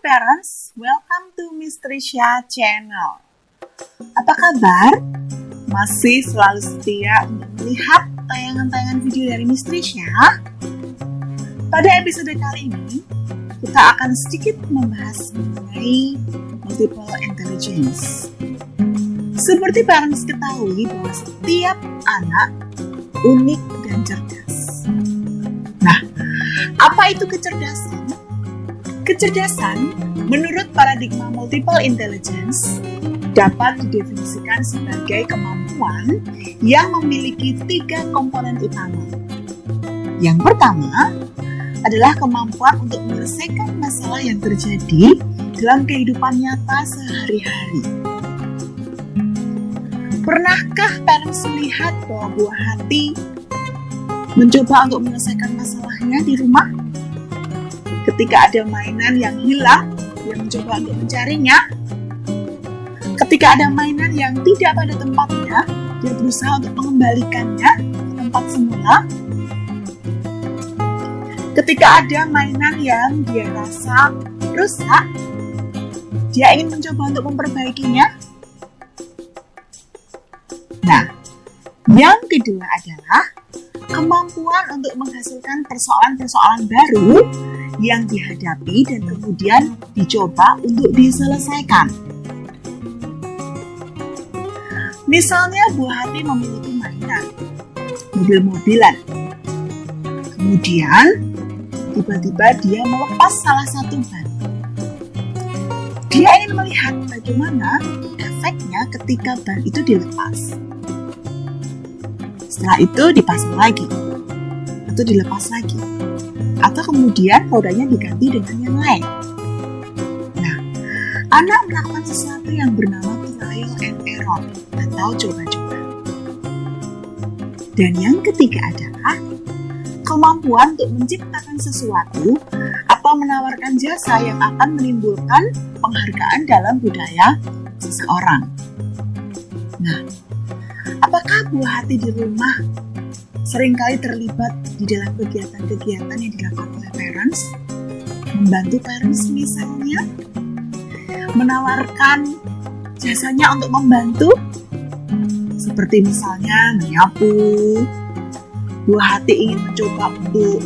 parents, welcome to Mistrisha Channel. Apa kabar? Masih selalu setia untuk melihat tayangan-tayangan video dari Mistrisha? Pada episode kali ini, kita akan sedikit membahas mengenai multiple intelligence. Seperti parents ketahui bahwa setiap anak unik dan cerdas. Nah, apa itu kecerdasan? Kecerdasan, menurut paradigma multiple intelligence, dapat didefinisikan sebagai kemampuan yang memiliki tiga komponen utama. Yang pertama adalah kemampuan untuk menyelesaikan masalah yang terjadi dalam kehidupan nyata sehari-hari. Pernahkah parents melihat bahwa buah hati mencoba untuk menyelesaikan masalahnya di rumah? Ketika ada mainan yang hilang, dia mencoba untuk mencarinya. Ketika ada mainan yang tidak pada tempatnya, dia berusaha untuk mengembalikannya ke tempat semula. Ketika ada mainan yang dia rasa rusak, dia ingin mencoba untuk memperbaikinya. Nah, yang kedua adalah kemampuan untuk menghasilkan persoalan-persoalan baru yang dihadapi dan kemudian dicoba untuk diselesaikan. Misalnya buah hati memiliki mainan, mobil-mobilan. Kemudian tiba-tiba dia melepas salah satu ban. Dia ingin melihat bagaimana efeknya ketika ban itu dilepas. Setelah itu dipasang lagi atau dilepas lagi atau kemudian rodanya diganti dengan yang lain. Nah, anak melakukan sesuatu yang bernama trial and error atau coba-coba. Dan yang ketiga adalah kemampuan untuk menciptakan sesuatu atau menawarkan jasa yang akan menimbulkan penghargaan dalam budaya seseorang. Nah, buah hati di rumah sering kali terlibat di dalam kegiatan-kegiatan yang dilakukan oleh parents, membantu parents misalnya, menawarkan jasanya untuk membantu, seperti misalnya menyapu, buah hati ingin mencoba untuk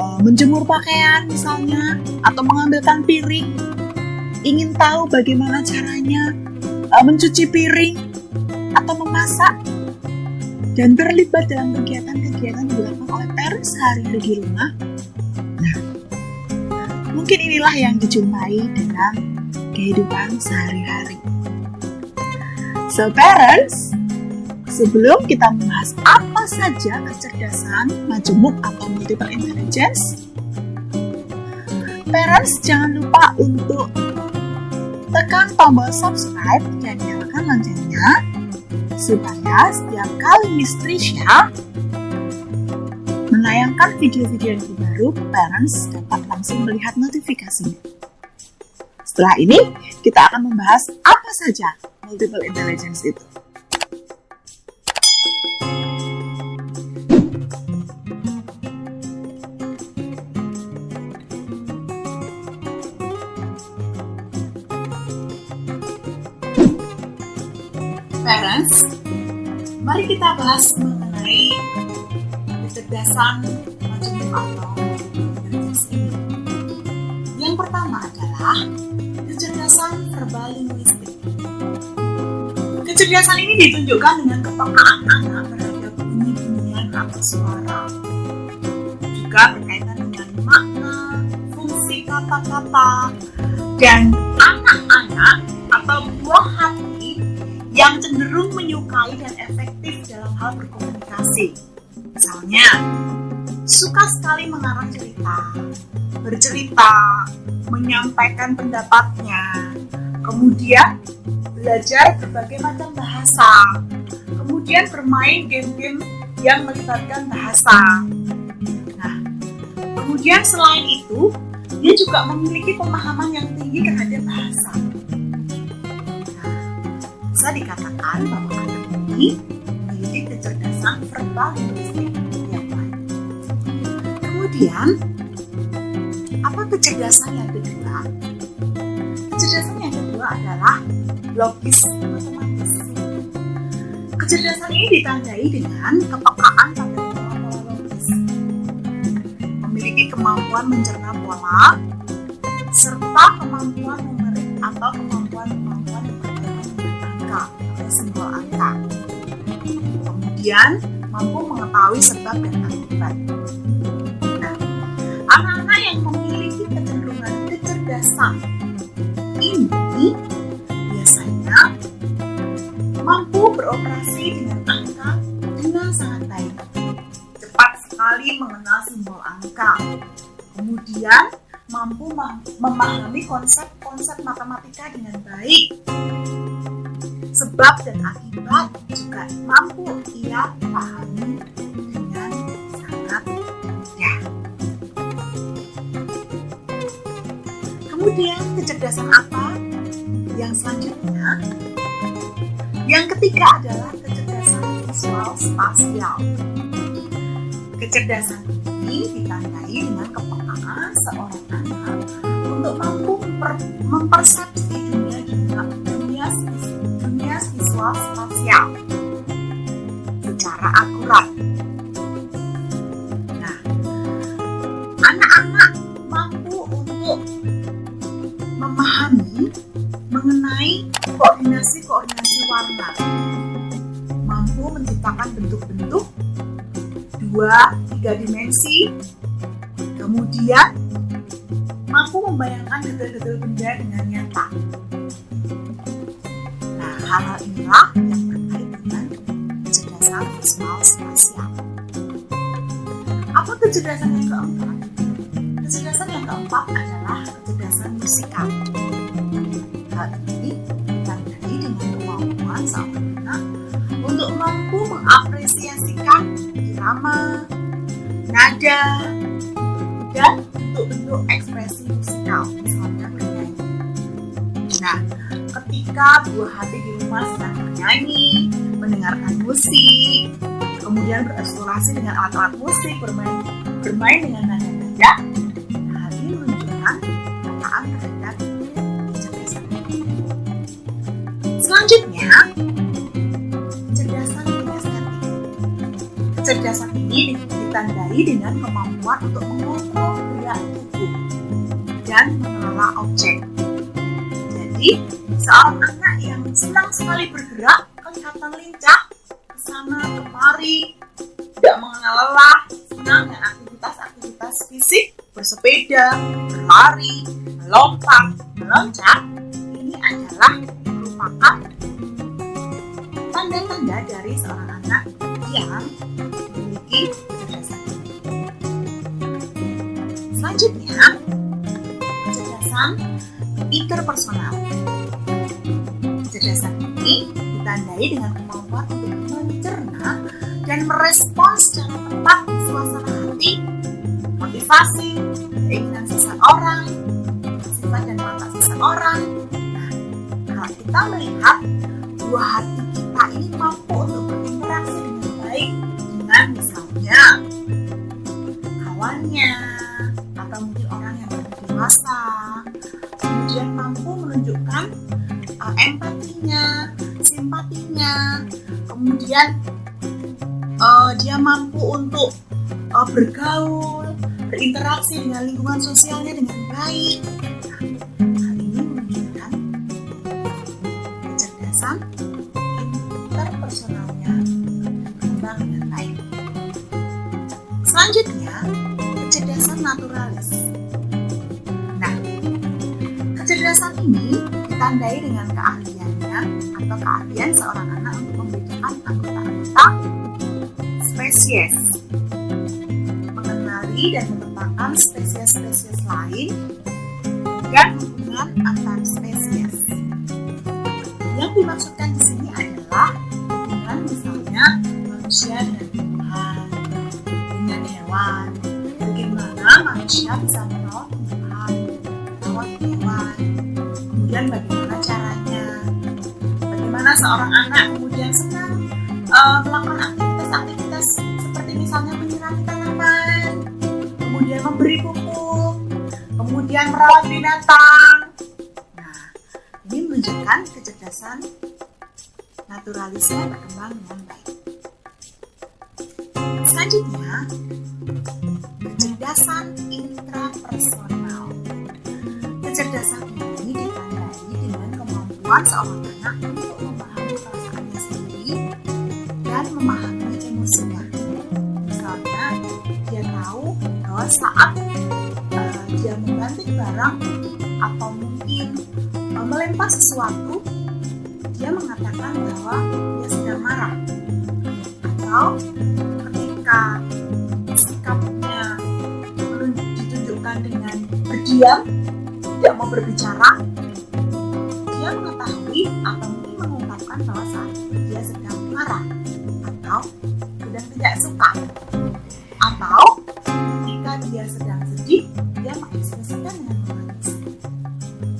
uh, menjemur pakaian misalnya, atau mengambilkan piring, ingin tahu bagaimana caranya uh, mencuci piring atau memasak, dan terlibat dalam kegiatan-kegiatan yang dilakukan oleh parents sehari-hari di rumah. Nah, mungkin inilah yang dijumpai dalam kehidupan sehari-hari. So parents, sebelum kita membahas apa saja kecerdasan, majemuk atau multiple intelligence, parents jangan lupa untuk tekan tombol subscribe dan nyalakan loncengnya supaya setiap kali Mistrisha menayangkan video-video yang terbaru, parents dapat langsung melihat notifikasinya. Setelah ini, kita akan membahas apa saja multiple intelligence itu. Parents, mari kita bahas mengenai kecerdasan macam atau. Yang pertama adalah kecerdasan verbal linguistik. Kecerdasan ini ditunjukkan dengan kepekaan anak terhadap bunyi-bunyian atau suara. Juga berkaitan dengan makna, fungsi kata-kata, dan menyukai dan efektif dalam hal berkomunikasi. Misalnya, suka sekali mengarang cerita, bercerita, menyampaikan pendapatnya, kemudian belajar berbagai macam bahasa, kemudian bermain game-game yang melibatkan bahasa. Nah, kemudian selain itu, dia juga memiliki pemahaman yang tinggi terhadap bahasa. Nah, bisa dikatakan bahwa ini memiliki kecerdasan verbal linguistik yang baik. Kemudian, apa kecerdasan yang kedua? Kecerdasan yang kedua adalah logis matematis. Kecerdasan ini ditandai dengan kepekaan pada pola-pola logis. Memiliki kemampuan mencerna pola serta kemampuan numerik atau kemampuan-kemampuan angka atau simbol angka. Kemudian mampu mengetahui sebab dan akibat. Nah, anak-anak yang memiliki kecenderungan kecerdasan ini biasanya mampu beroperasi dengan angka dengan sangat baik. Cepat sekali mengenal simbol angka. Kemudian mampu memahami konsep-konsep matematika dengan baik. Sebab dan akibat juga mampu ia pahami dengan sangat mudah. Kemudian kecerdasan apa yang selanjutnya? Yang ketiga adalah kecerdasan visual spasial. Kecerdasan ini ditandai dengan kepekaan seorang anak untuk mampu memper, mempersepsi visual spasial secara akurat. Nah, anak-anak mampu untuk memahami mengenai koordinasi-koordinasi warna, mampu menciptakan bentuk-bentuk dua, tiga dimensi, kemudian mampu membayangkan detail-detail benda dengan nyata. Nah, hal-hal inilah yang terkait dengan kecerdasan visual spasial. Apa kecerdasan yang keempat? Kecerdasan yang keempat adalah kecerdasan musikal. Hal ini ditandai dengan kemampuan seorang anak untuk mampu mengapresiasikan irama, nada, dan bentuk-bentuk ekspresi musikal, misalnya bernyanyi. Nah, ketika buah hati rumah sedang bernyanyi, mendengarkan musik, kemudian bereksplorasi dengan alat-alat musik, bermain bermain dengan nada-nada, hal ini menunjukkan penataan terhadap kecerdasan. Selanjutnya, kecerdasan kinestetik. Kecerdasan ini ditandai dengan kemampuan untuk mengontrol gerak tubuh dan mengelola objek. Jadi, seorang yang senang sekali bergerak, kelihatan lincah, ke sana kemari, tidak mengenal lelah, senang dengan aktivitas-aktivitas fisik, bersepeda, berlari, melompat, meloncat, ini adalah merupakan tanda-tanda dari seorang anak yang memiliki kecerdasan. Selanjutnya, kecerdasan interpersonal. Kecerdasan ini ditandai dengan kemampuan untuk mencerna dan merespons secara tepat suasana hati, motivasi, keinginan seseorang, sifat dan watak seseorang. Nah, kalau kita melihat buah hati kita ini mampu untuk berinteraksi dengan baik dengan misalnya kawannya kemudian uh, dia mampu untuk uh, bergaul, berinteraksi dengan lingkungan sosialnya dengan baik. Hal ini menunjukkan kecerdasan interpersonalnya berkembang dengan baik. Selanjutnya, kecerdasan naturalis. Nah, kecerdasan ini ditandai dengan keahliannya atau keahlian seorang anak untuk anggota-anggota spesies, mengenali dan memetakan spesies-spesies lain, dan hubungan antar spesies. Yang dimaksudkan di sini adalah hubungan misalnya manusia dengan Tuhan, dengan hewan, bagaimana manusia bisa menolong Tuhan, merawat hewan, kemudian bagaimana caranya, bagaimana seorang anak uh, melakukan aktivitas-aktivitas seperti misalnya menyirami tanaman, kemudian memberi pupuk, kemudian merawat binatang. Nah, menunjukkan kecerdasan naturalisme berkembang dengan baik. Selanjutnya, kecerdasan intrapersonal. Kecerdasan ini ditandai dengan kemampuan seorang anak saat uh, dia membanting barang atau mungkin uh, melempar sesuatu, dia mengatakan bahwa dia sedang marah. Atau ketika sikapnya ditunjukkan dengan berdiam tidak mau berbicara dia mengetahui atau mungkin mengungkapkan bahwa saat dia sedang marah atau sedang tidak suka. Atau dia sedang sedih dia mengekspresikan dengan menangis.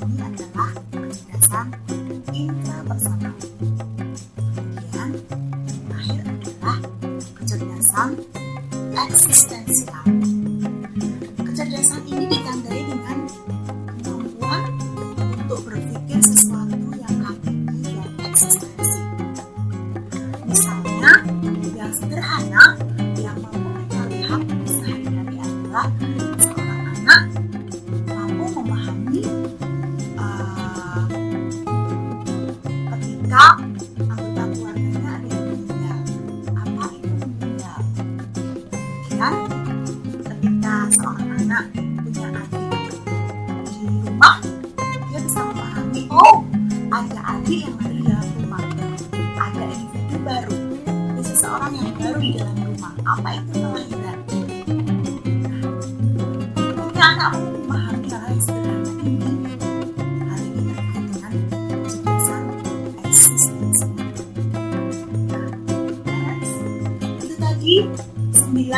Ini adalah kecerdasan intrapersonal kemudian yang terakhir adalah kecerdasan eksistensial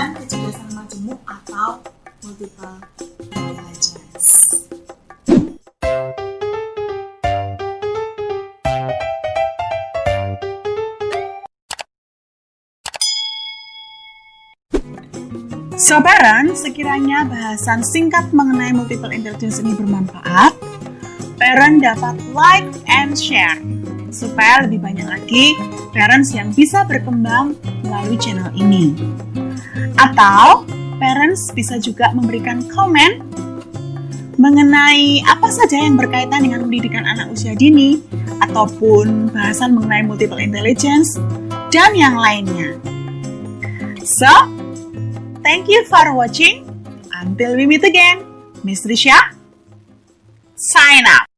9 kecerdasan majemuk atau multiple intelligence. So parent, sekiranya bahasan singkat mengenai multiple intelligence ini bermanfaat, parent dapat like and share supaya lebih banyak lagi parents yang bisa berkembang melalui channel ini. Atau parents bisa juga memberikan komen mengenai apa saja yang berkaitan dengan pendidikan anak usia dini ataupun bahasan mengenai multiple intelligence dan yang lainnya. So, thank you for watching. Until we meet again, Miss Risha, sign out.